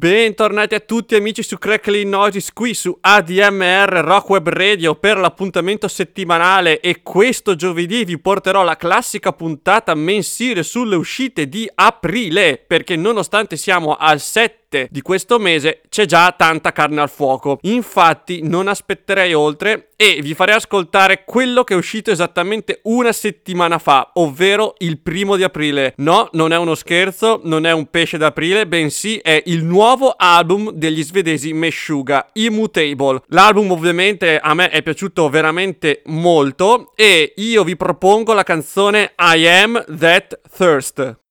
Bentornati a tutti amici su Crackling Noises qui su ADMR Rock Web Radio per l'appuntamento settimanale. E questo giovedì vi porterò la classica puntata mensile sulle uscite di aprile perché nonostante siamo al 7 di questo mese c'è già tanta carne al fuoco. Infatti non aspetterei oltre e vi farei ascoltare quello che è uscito esattamente una settimana fa, ovvero il primo di aprile. No, non è uno scherzo, non è un pesce d'aprile, bensì è il nuovo album degli svedesi Meshuga, Immutable. L'album ovviamente a me è piaciuto veramente molto e io vi propongo la canzone I Am That Thirst.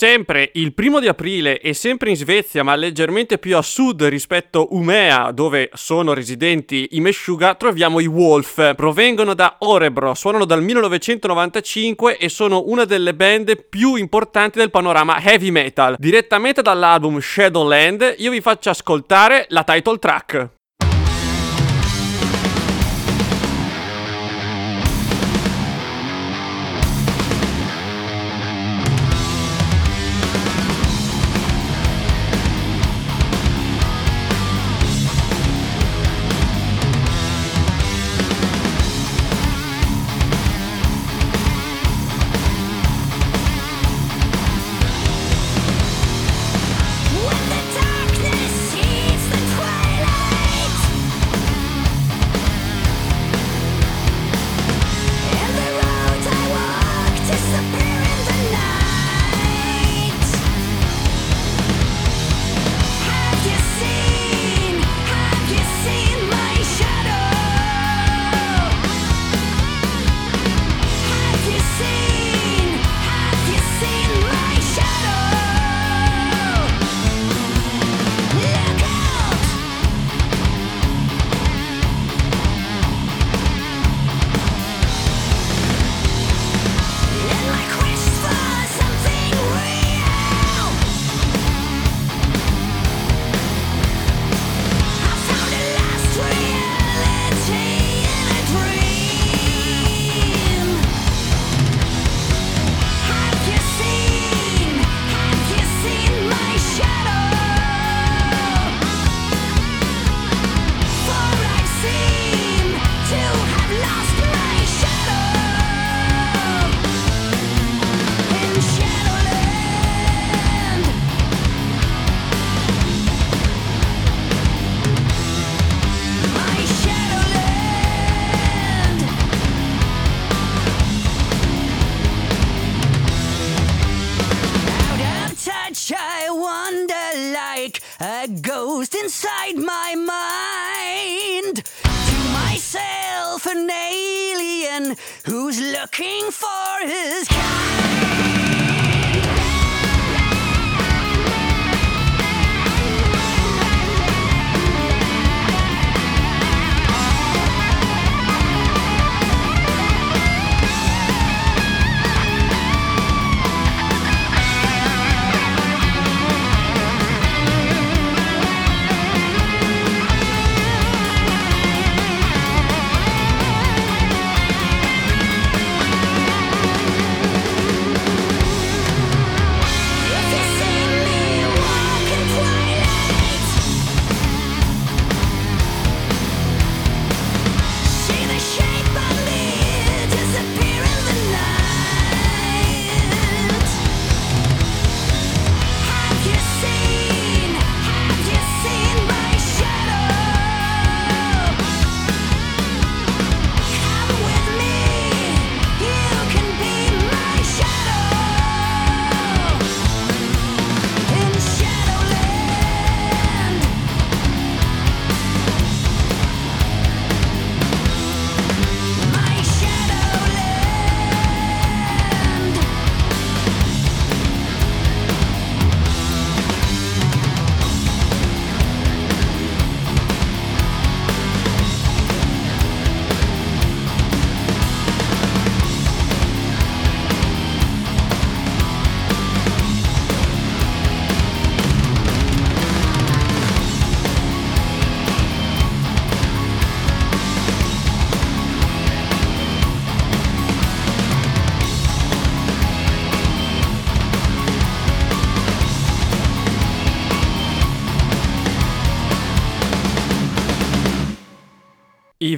Sempre il primo di aprile e sempre in Svezia, ma leggermente più a sud rispetto Umea, dove sono residenti i Meshuga, troviamo i Wolf. Provengono da Orebro, suonano dal 1995 e sono una delle band più importanti del panorama heavy metal. Direttamente dall'album Shadowland, io vi faccio ascoltare la title track.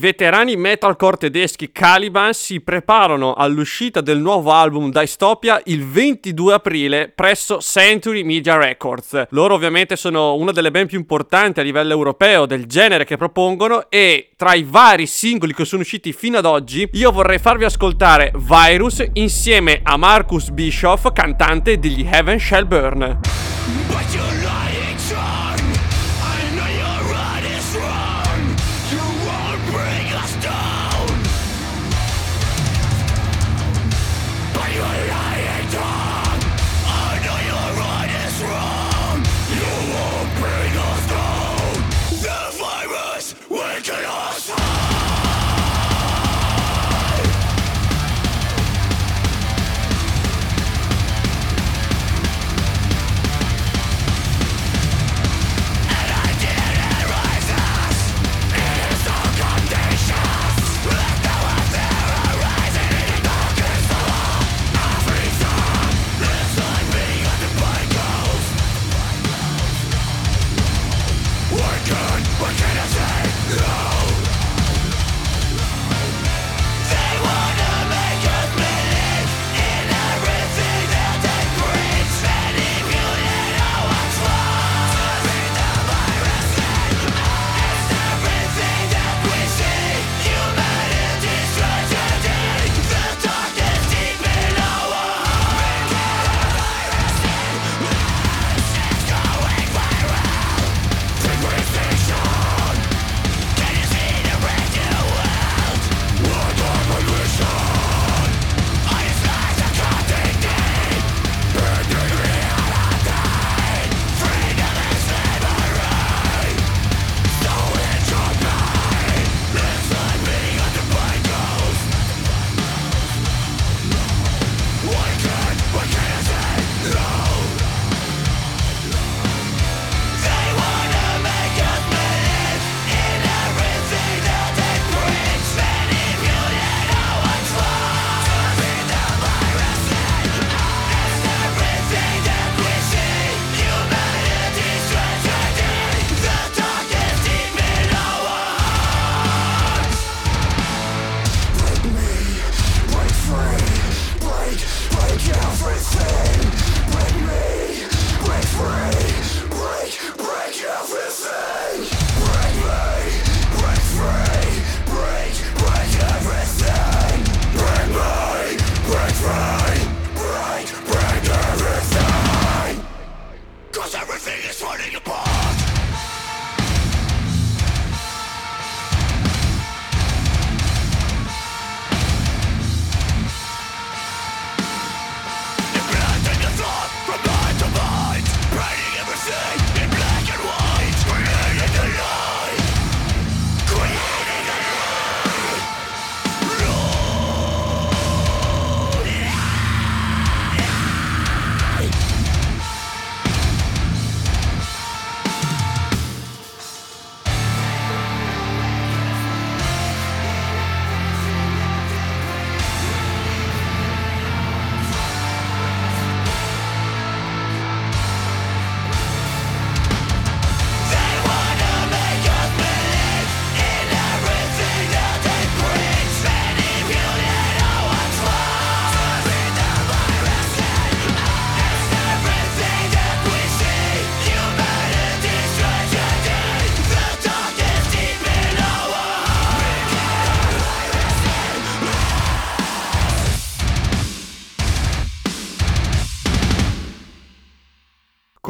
Veterani metalcore tedeschi Caliban si preparano all'uscita del nuovo album Dystopia il 22 aprile presso Century Media Records. Loro ovviamente sono una delle band più importanti a livello europeo del genere che propongono e tra i vari singoli che sono usciti fino ad oggi io vorrei farvi ascoltare Virus insieme a Marcus Bischoff, cantante degli Heaven Shall Burn.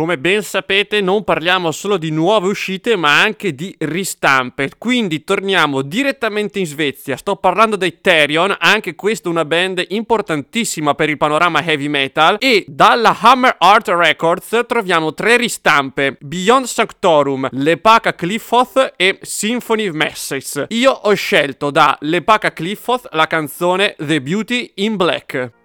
Come ben sapete non parliamo solo di nuove uscite ma anche di ristampe, quindi torniamo direttamente in Svezia, sto parlando dei Therion, anche questa una band importantissima per il panorama heavy metal e dalla Hammer Art Records troviamo tre ristampe, Beyond Sanctorum, Lepaka Cliffoth e Symphony Messages. Io ho scelto da Lepaka Cliffoth la canzone The Beauty in Black.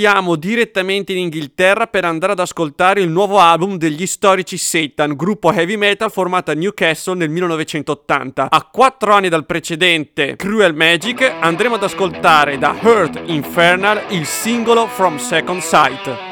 Voliamo direttamente in Inghilterra per andare ad ascoltare il nuovo album degli storici Satan, gruppo heavy metal formato a Newcastle nel 1980. A quattro anni dal precedente Cruel Magic andremo ad ascoltare da Hurt Infernal il singolo From Second Sight.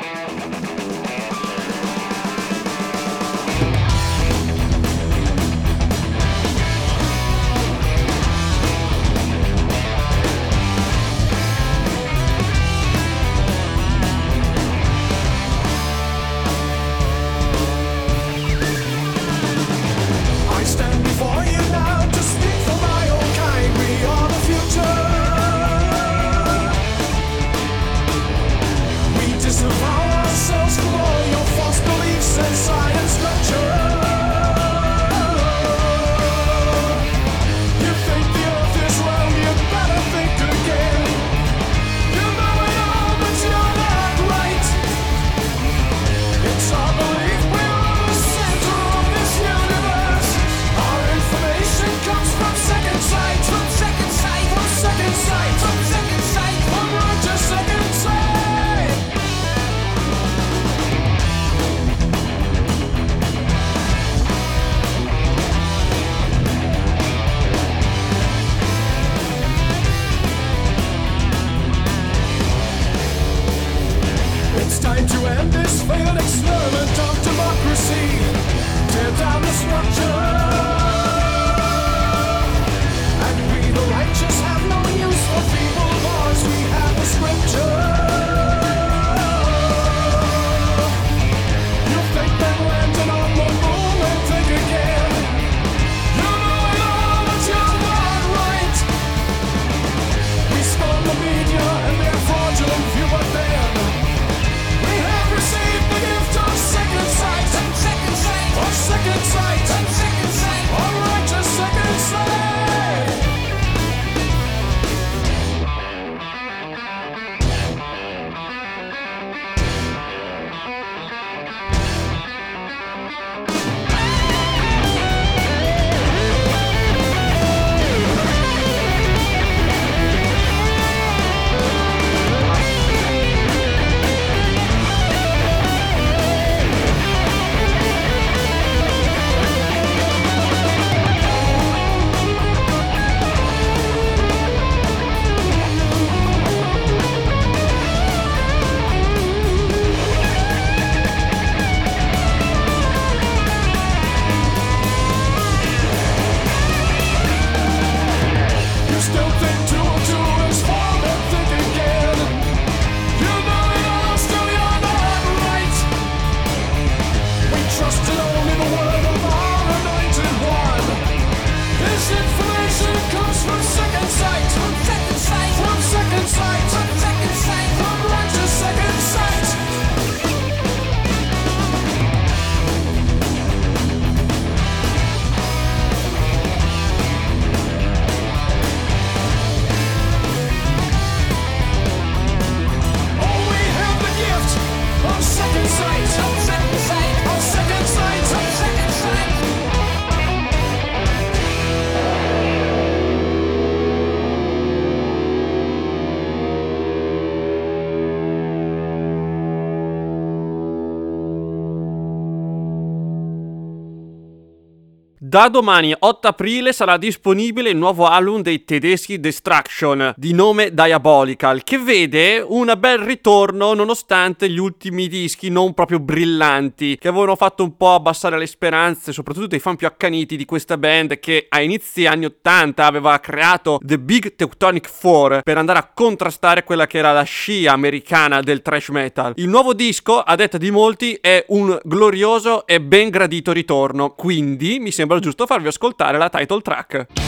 Da domani 8 aprile sarà disponibile il nuovo album dei tedeschi Destruction di nome Diabolical che vede un bel ritorno nonostante gli ultimi dischi non proprio brillanti che avevano fatto un po' abbassare le speranze soprattutto dei fan più accaniti di questa band che a inizi anni 80 aveva creato The Big Teutonic Four per andare a contrastare quella che era la scia americana del thrash metal. Il nuovo disco a detta di molti è un glorioso e ben gradito ritorno quindi mi sembra giusto farvi ascoltare la title track.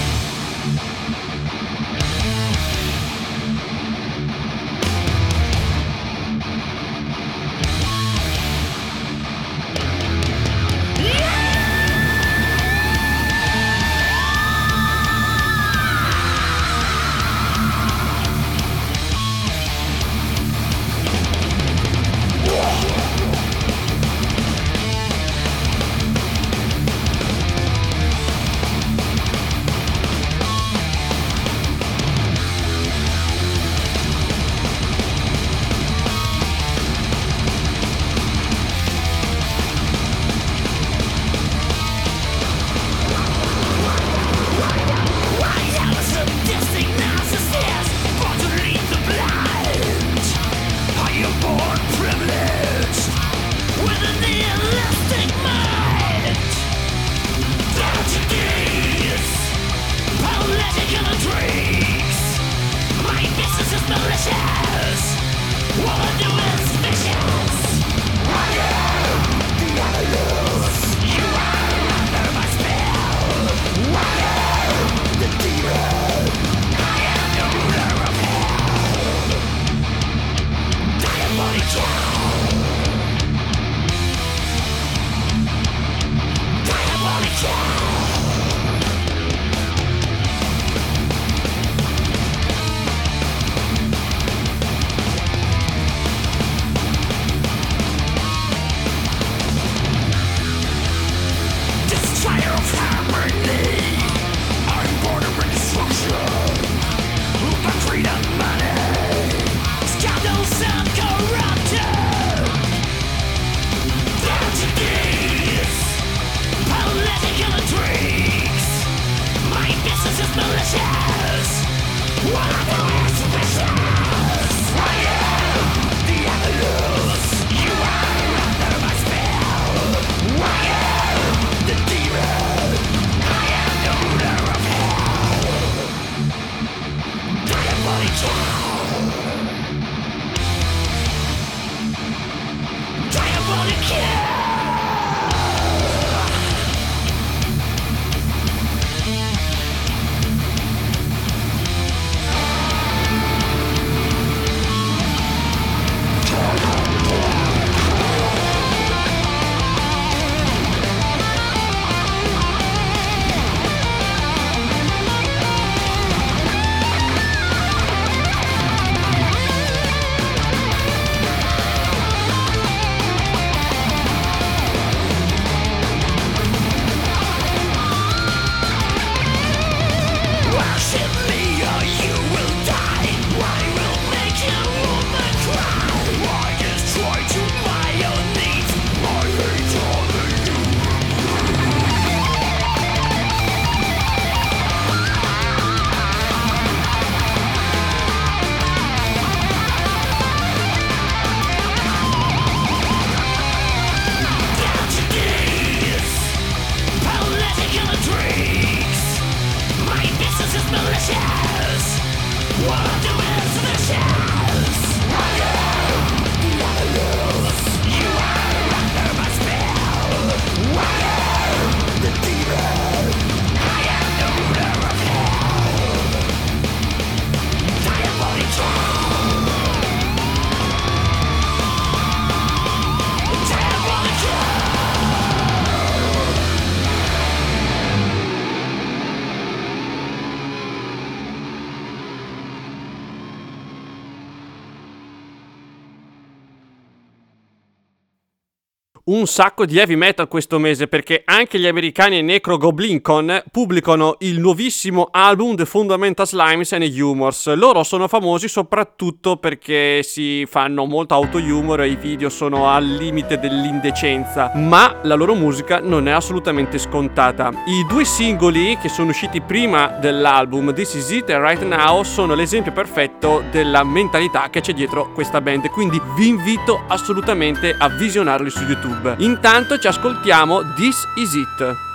Un sacco di heavy metal questo mese perché anche gli americani Necro Goblincon pubblicano il nuovissimo album The Fundamental Slimes and Humors. Loro sono famosi soprattutto perché si fanno molto auto-humor e i video sono al limite dell'indecenza, ma la loro musica non è assolutamente scontata. I due singoli che sono usciti prima dell'album This Is It e Right Now sono l'esempio perfetto della mentalità che c'è dietro questa band, quindi vi invito assolutamente a visionarli su YouTube. Intanto ci ascoltiamo This Is It.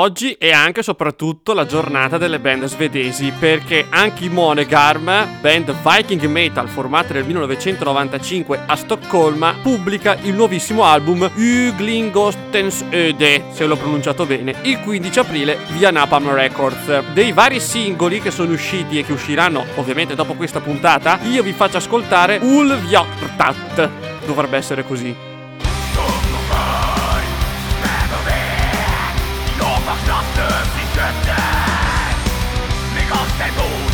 Oggi è anche e soprattutto la giornata delle band svedesi perché anche i Monegarm, band Viking Metal formata nel 1995 a Stoccolma, pubblica il nuovissimo album Uglingostens Öde, se l'ho pronunciato bene, il 15 aprile via Napalm Records. Dei vari singoli che sono usciti e che usciranno ovviamente dopo questa puntata, io vi faccio ascoltare Ulvjortat. Dovrebbe essere così. Miłość tej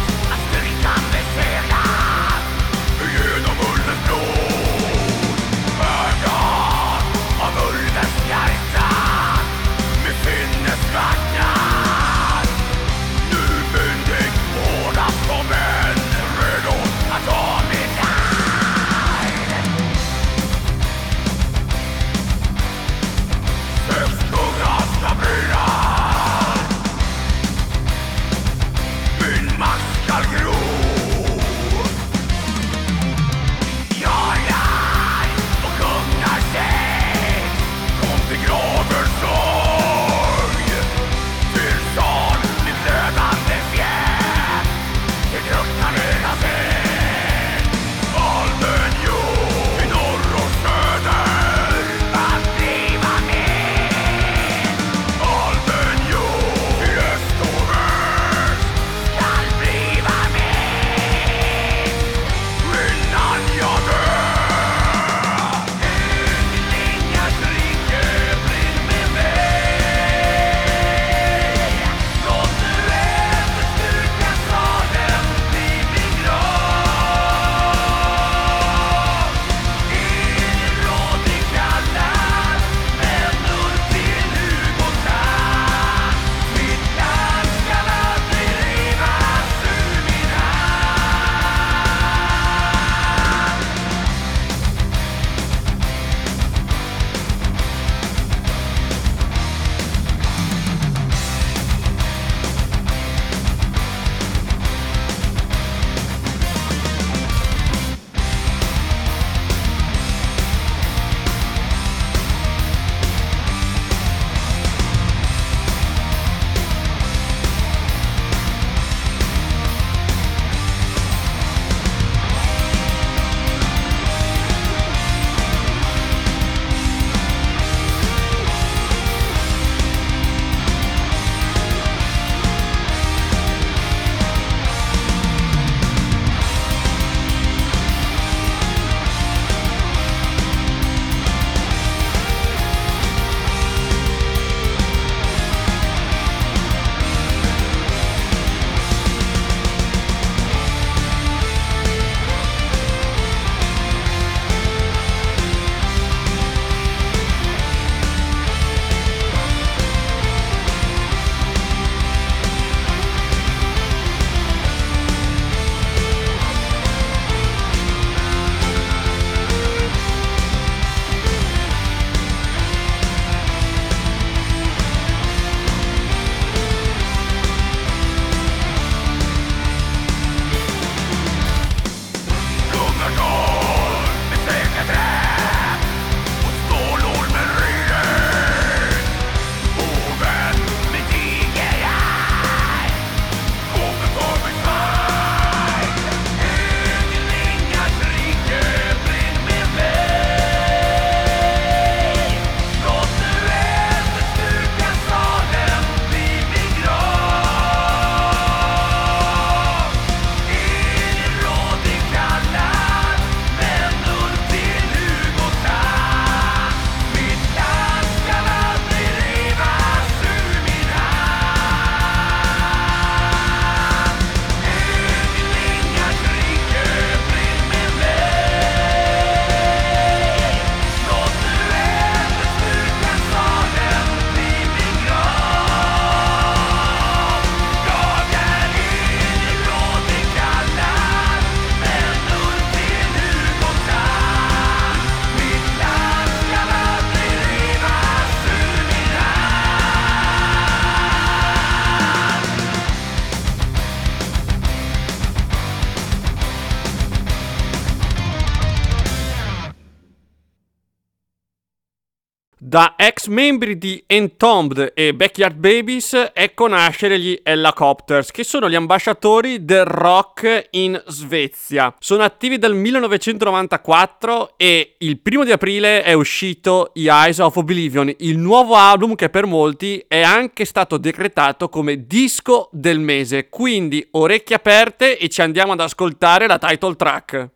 Da ex membri di Entombed e Backyard Babies ecco nascere gli Helicopters, che sono gli ambasciatori del rock in Svezia. Sono attivi dal 1994 e il primo di aprile è uscito The Eyes of Oblivion, il nuovo album che per molti è anche stato decretato come disco del mese. Quindi orecchie aperte e ci andiamo ad ascoltare la title track.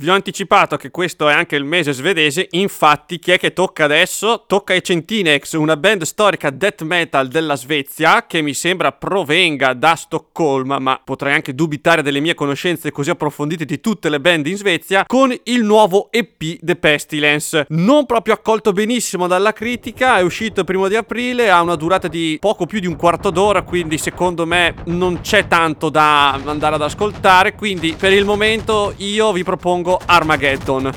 Vi ho anticipato che questo è anche il mese svedese, infatti chi è che tocca adesso? Tocca ai Centinex, una band storica death metal della Svezia che mi sembra provenga da Stoccolma, ma potrei anche dubitare delle mie conoscenze così approfondite di tutte le band in Svezia, con il nuovo EP The Pestilence. Non proprio accolto benissimo dalla critica, è uscito il primo di aprile, ha una durata di poco più di un quarto d'ora, quindi secondo me non c'è tanto da andare ad ascoltare, quindi per il momento io vi propongo Armageddon.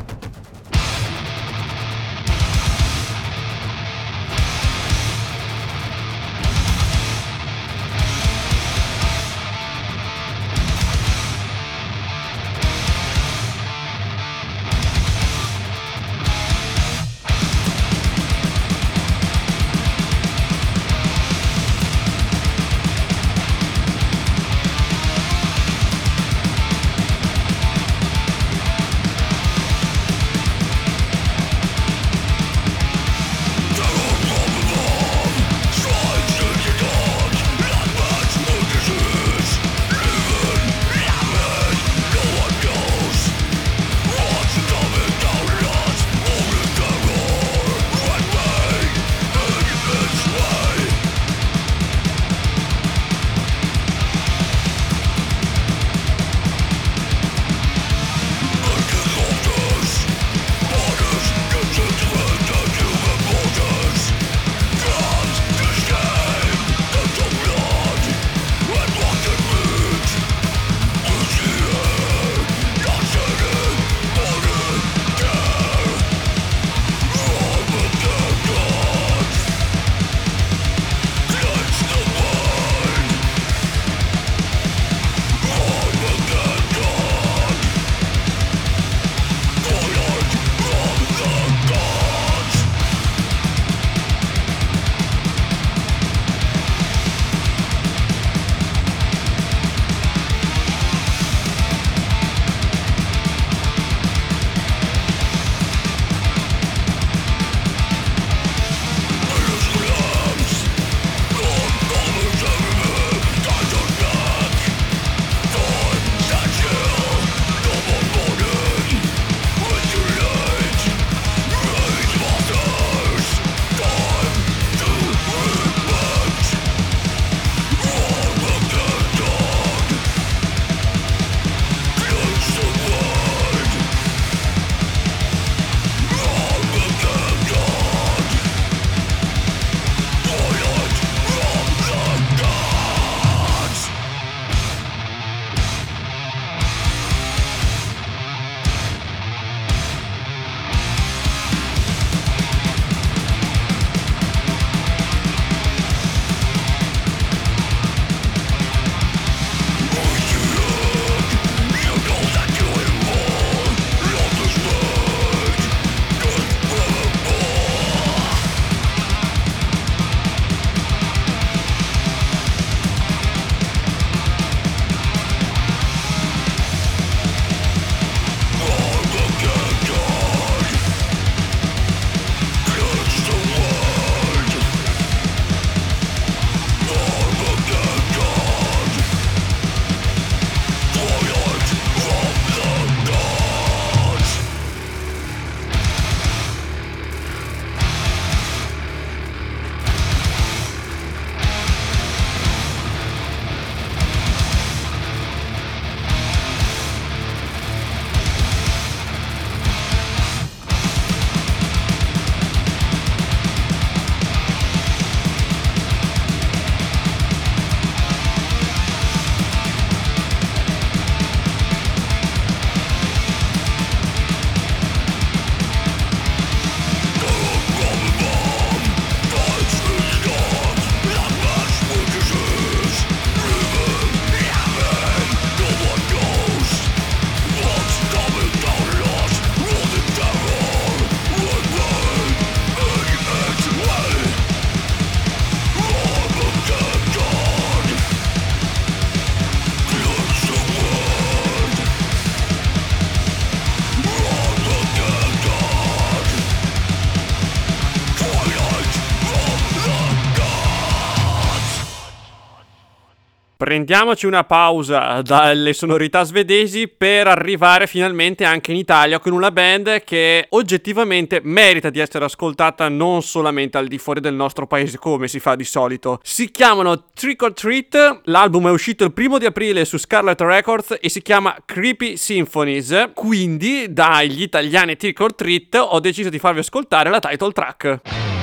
Prendiamoci una pausa dalle sonorità svedesi per arrivare finalmente anche in Italia con una band che oggettivamente merita di essere ascoltata non solamente al di fuori del nostro paese come si fa di solito. Si chiamano Trick or Treat, l'album è uscito il primo di aprile su Scarlet Records e si chiama Creepy Symphonies, quindi dagli italiani Trick or Treat ho deciso di farvi ascoltare la title track.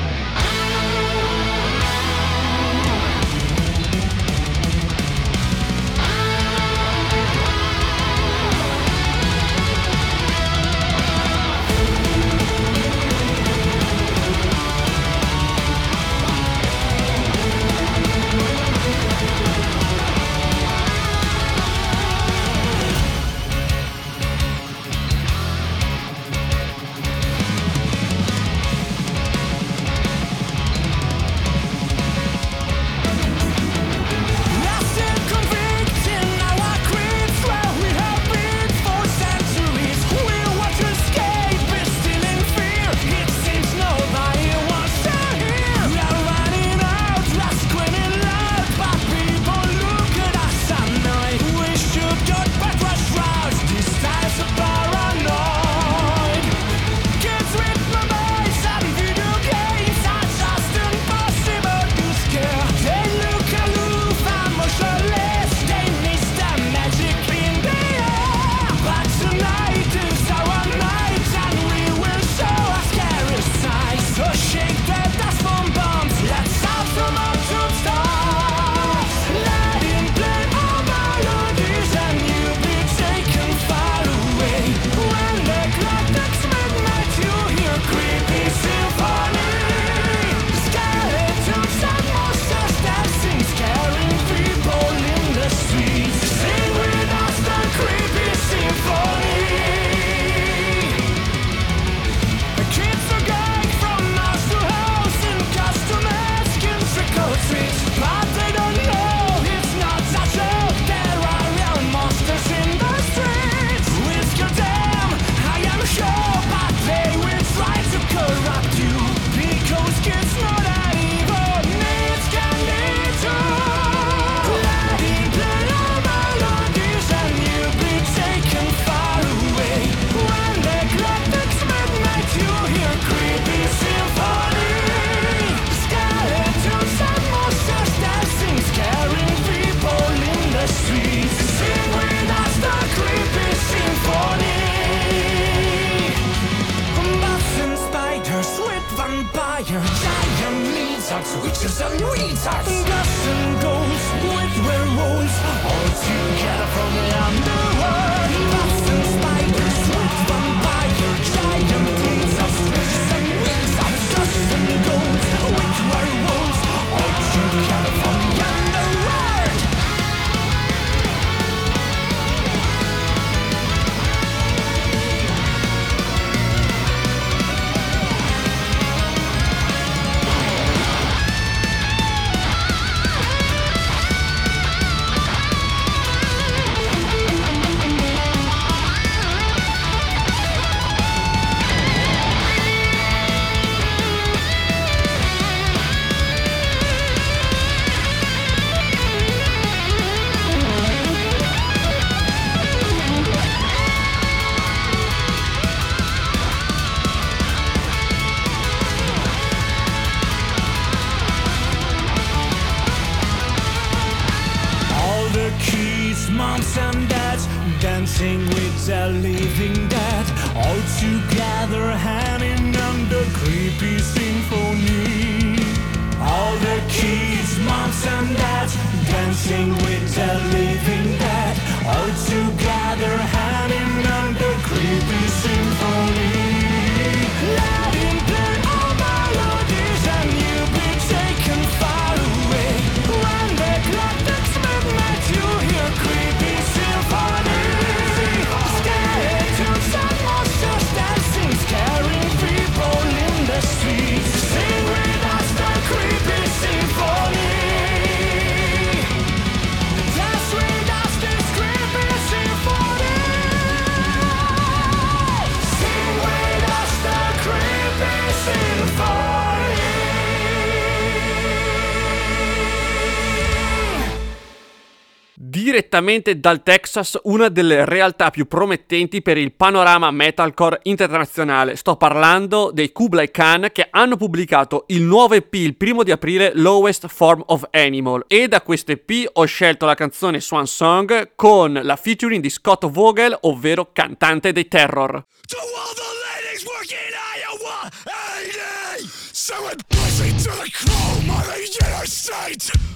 Direttamente dal Texas, una delle realtà più promettenti per il panorama metalcore internazionale. Sto parlando dei Kublai Khan che hanno pubblicato il nuovo EP il primo di aprile, Lowest Form of Animal. E da questo EP ho scelto la canzone Swan Song con la featuring di Scott Vogel, ovvero cantante dei Terror. To all the ladies working Iowa, 80! Selling pussy to the chrome on the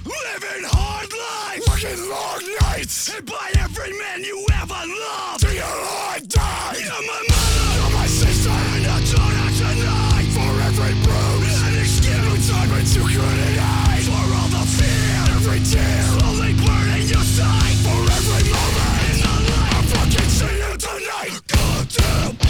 Living hard working long nights. And by every man you ever loved. Till your heart dies You're my mother, you're my sister And a daughter tonight. For every bruise and excuse Time and you couldn't hide For all the fear, every tear Slowly burning your sight. For every moment in the light I fucking see you tonight. Goddamn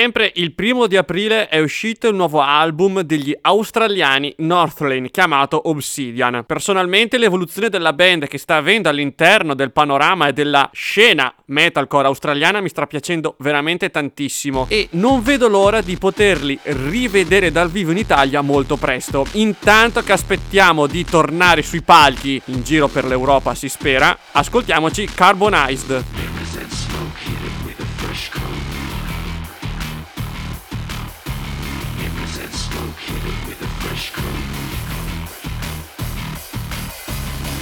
Sempre il primo di aprile è uscito il nuovo album degli australiani Northlane chiamato Obsidian. Personalmente l'evoluzione della band che sta avendo all'interno del panorama e della scena metalcore australiana mi sta piacendo veramente tantissimo e non vedo l'ora di poterli rivedere dal vivo in Italia molto presto. Intanto che aspettiamo di tornare sui palchi in giro per l'Europa si spera, ascoltiamoci Carbonized.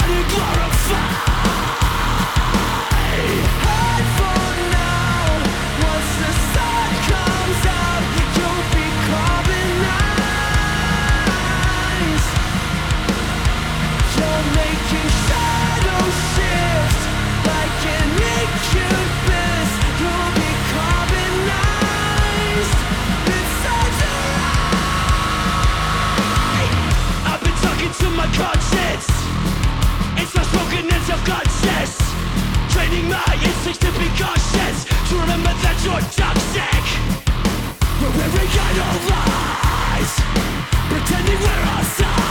reflection of and self-conscious Training my instincts to be cautious To remember that you're toxic. We're wearing idle lies Pretending we're outside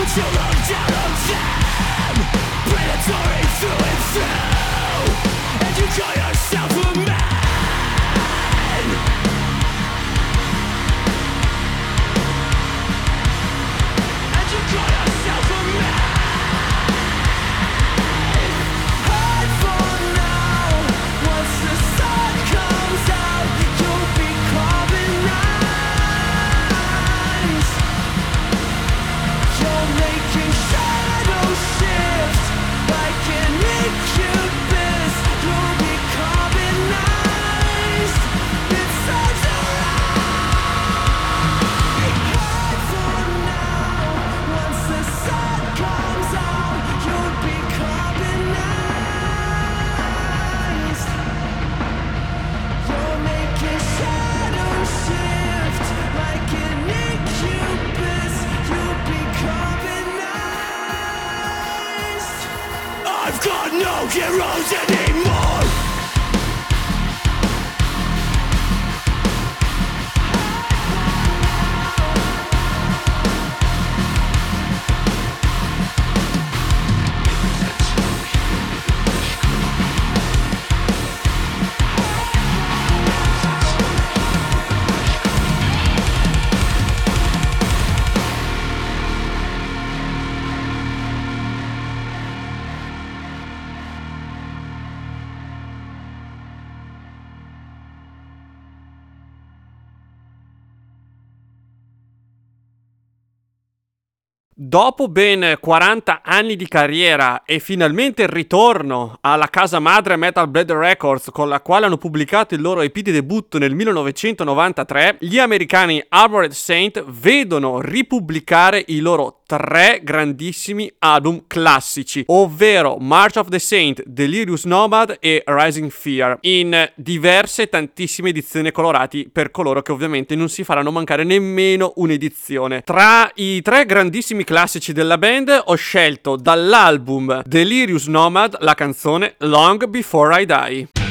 You look down on them Predatory through and through. And you call yourself a man Dopo ben 40 anni di carriera e finalmente il ritorno alla casa madre Metal Blade Records con la quale hanno pubblicato il loro EP di debutto nel 1993, gli americani Armored Saint vedono ripubblicare i loro tre grandissimi album classici, ovvero March of the Saint, Delirious Nomad e Rising Fear, in diverse tantissime edizioni colorati per coloro che ovviamente non si faranno mancare nemmeno un'edizione. Tra i tre grandissimi classici della band ho scelto dall'album Delirious Nomad la canzone Long Before I Die.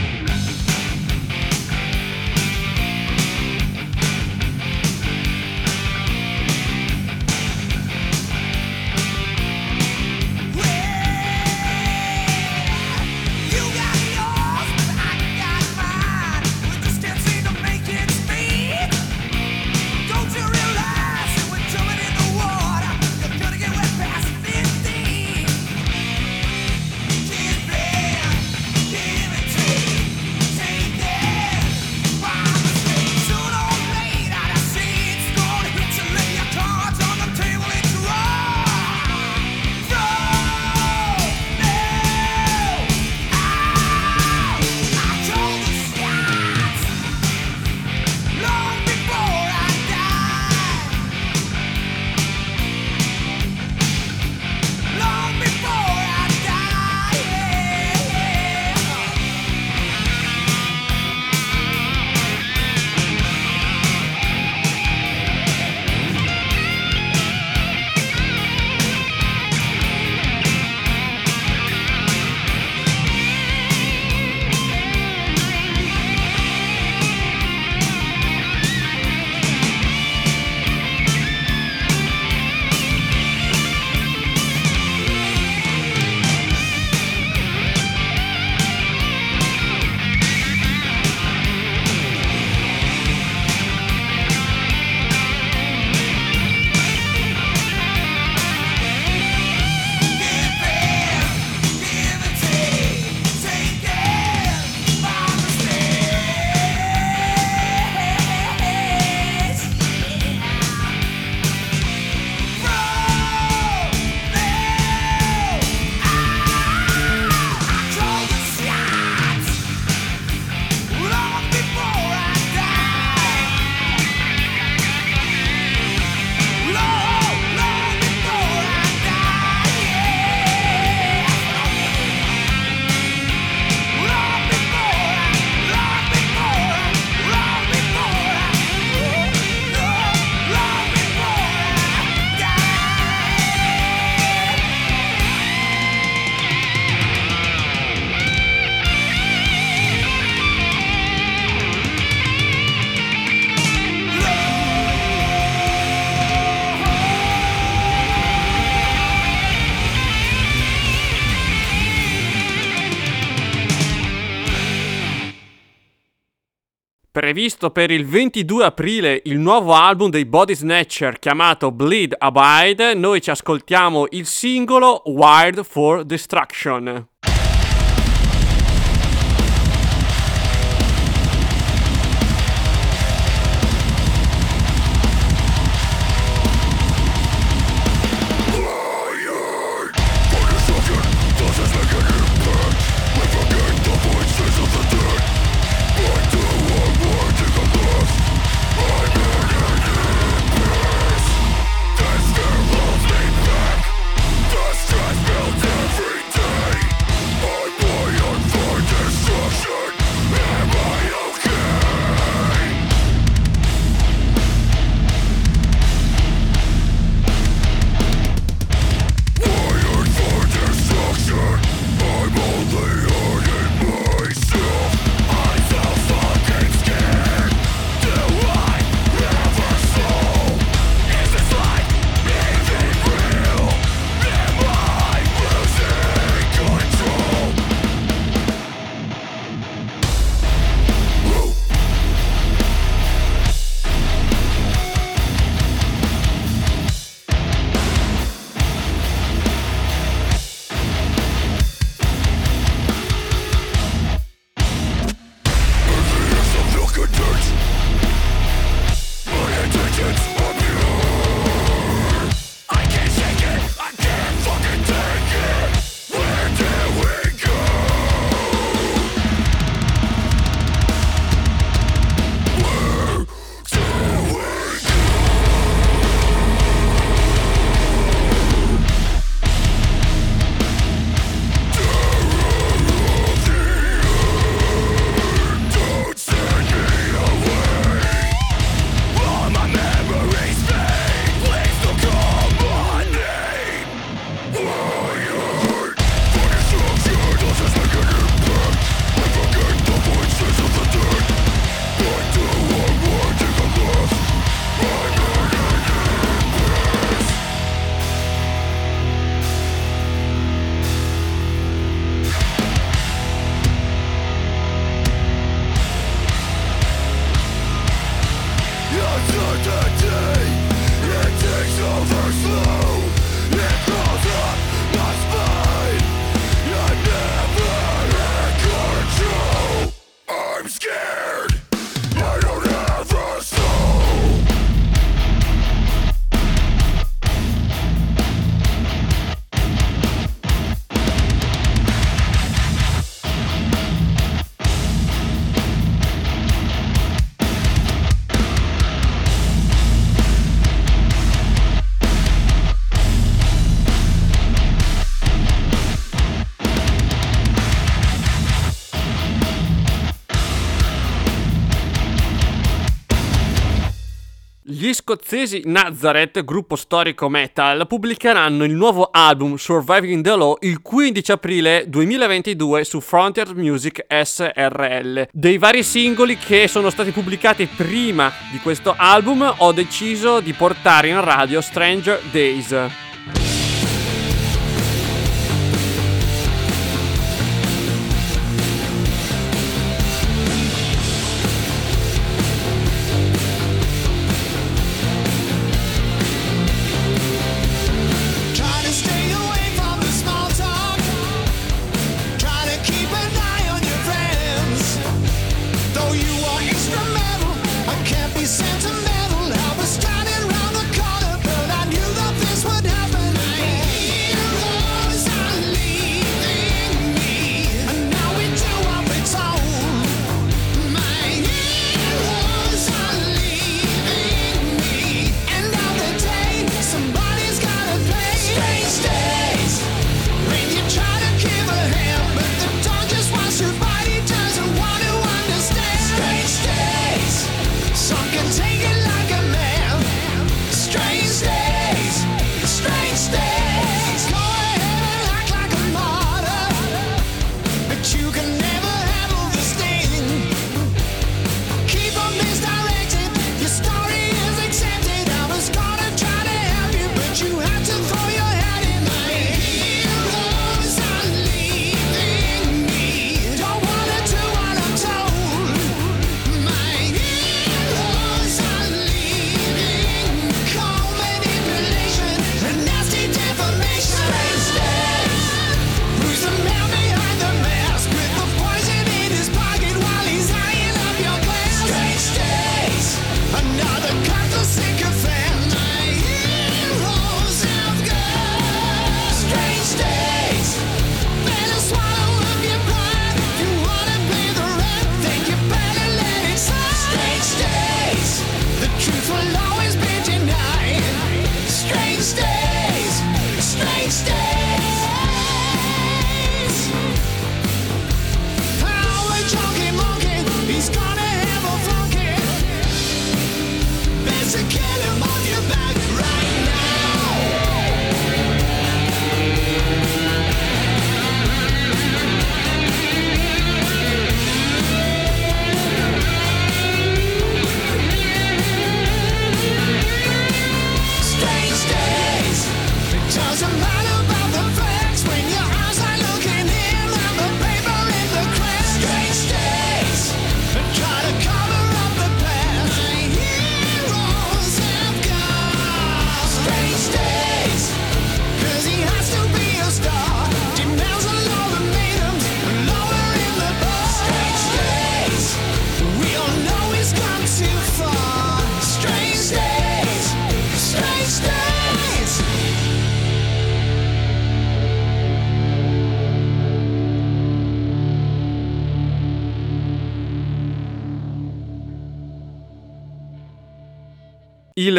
Previsto per il 22 aprile il nuovo album dei Body Snatcher chiamato Bleed Abide, noi ci ascoltiamo il singolo Wired for Destruction. Scozzesi Nazareth, gruppo storico metal, pubblicheranno il nuovo album Surviving the Law il 15 aprile 2022 su Frontier Music SRL. Dei vari singoli che sono stati pubblicati prima di questo album ho deciso di portare in radio Stranger Days.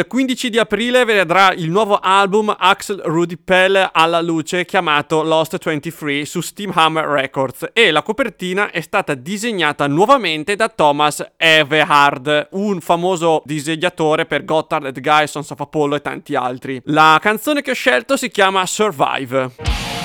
Il 15 di aprile vedrà il nuovo album Axel Rudy Pell alla luce chiamato Lost 23 su Steamhammer Records e la copertina è stata disegnata nuovamente da Thomas Everhard, un famoso disegnatore per Gotthard Guy, Sons of Apollo e tanti altri. La canzone che ho scelto si chiama Survive.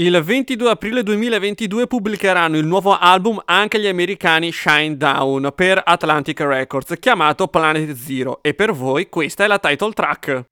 Il 22 aprile 2022 pubblicheranno il nuovo album anche gli americani Shine Down per Atlantic Records, chiamato Planet Zero, e per voi questa è la title track.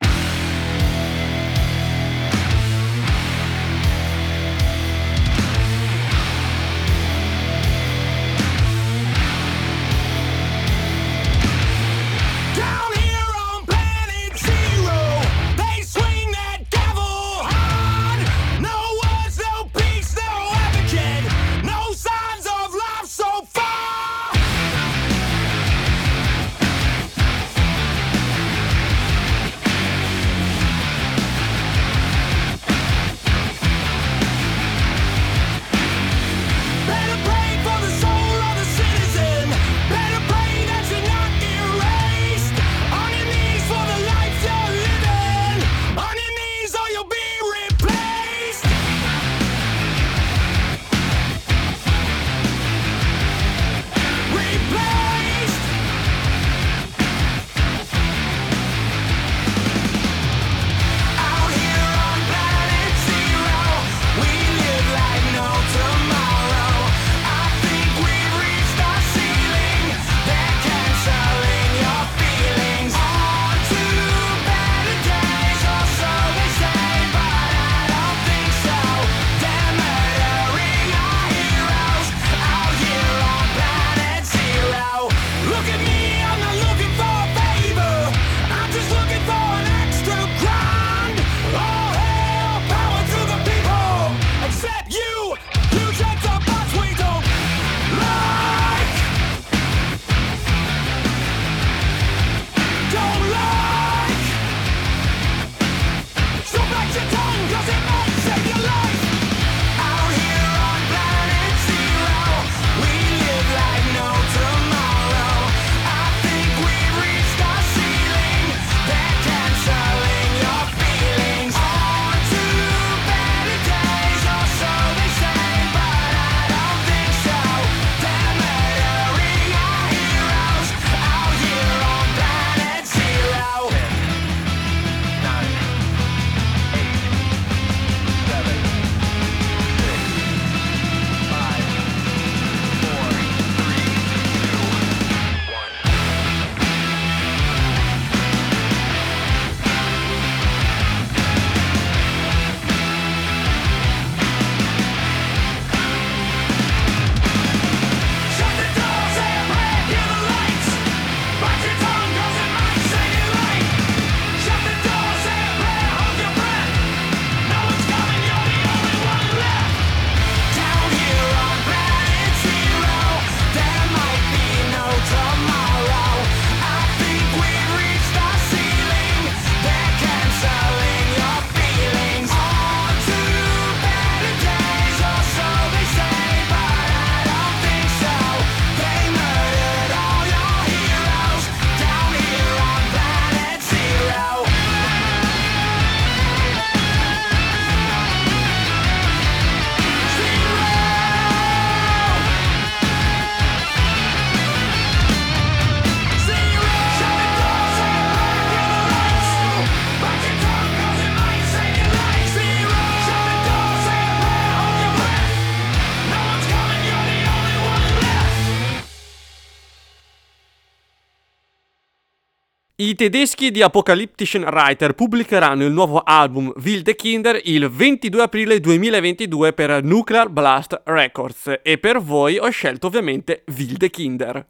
Tedeschi di Apocalyptischen Reiter pubblicheranno il nuovo album Wilde Kinder il 22 aprile 2022 per Nuclear Blast Records e per voi ho scelto ovviamente Wilde Kinder.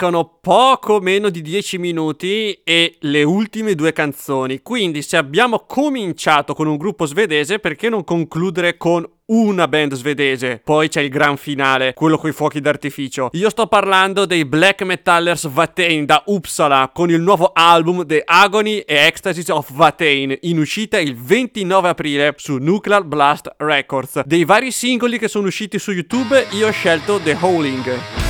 Mancano poco meno di 10 minuti e le ultime due canzoni. Quindi, se abbiamo cominciato con un gruppo svedese, perché non concludere con una band svedese. Poi c'è il gran finale, quello coi fuochi d'artificio. Io sto parlando dei black metallers Vatain da Uppsala con il nuovo album The Agony e Ecstasies of Vatain in uscita il 29 aprile su Nuclear Blast Records. Dei vari singoli che sono usciti su YouTube, io ho scelto The Howling.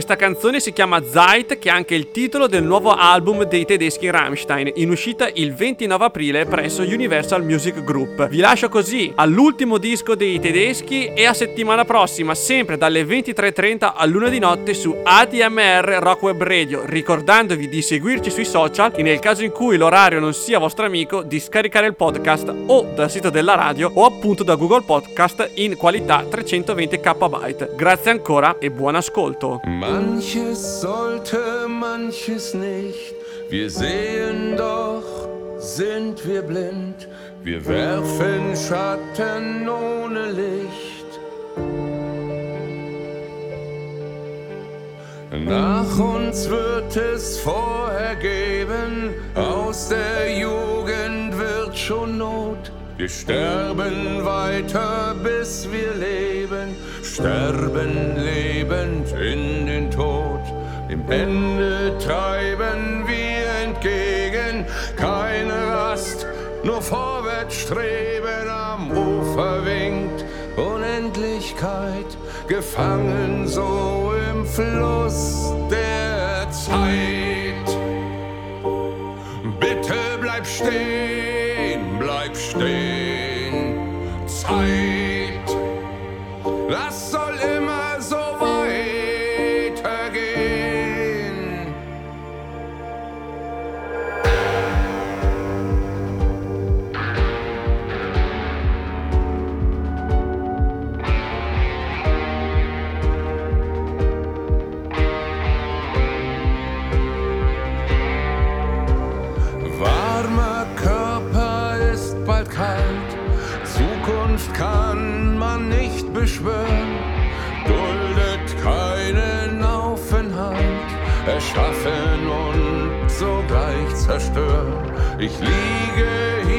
Questa canzone si chiama Zeit, che è anche il titolo del nuovo album dei tedeschi Rammstein, in uscita il 29 aprile presso Universal Music Group. Vi lascio così all'ultimo disco dei tedeschi e a settimana prossima, sempre dalle 23.30 a luna di notte su ADMR Rock Web Radio, ricordandovi di seguirci sui social e nel caso in cui l'orario non sia vostro amico, di scaricare il podcast o dal sito della radio o appunto da Google Podcast in qualità 320 KB. Grazie ancora e buon ascolto. Manches sollte, manches nicht. Wir sehen doch, sind wir blind. Wir werfen Schatten ohne Licht. Nach uns wird es vorher geben, aus der Jugend wird schon Not. Wir sterben weiter, bis wir leben, sterben lebend in den Tod. Dem Ende treiben wir entgegen, keine Rast, nur vorwärts streben. Am Ufer winkt Unendlichkeit, gefangen so im Fluss der Zeit. Bitte bleib stehen, bleib stehen. Zeit, beschwören, duldet keinen Aufenthalt, erschaffen und sogleich zerstören. Ich liege hier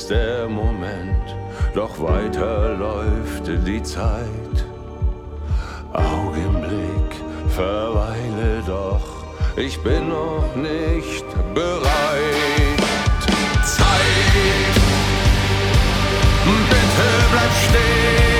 ist der Moment, doch weiter läuft die Zeit. Augenblick, verweile doch, ich bin noch nicht bereit. Zeit, bitte bleib stehen.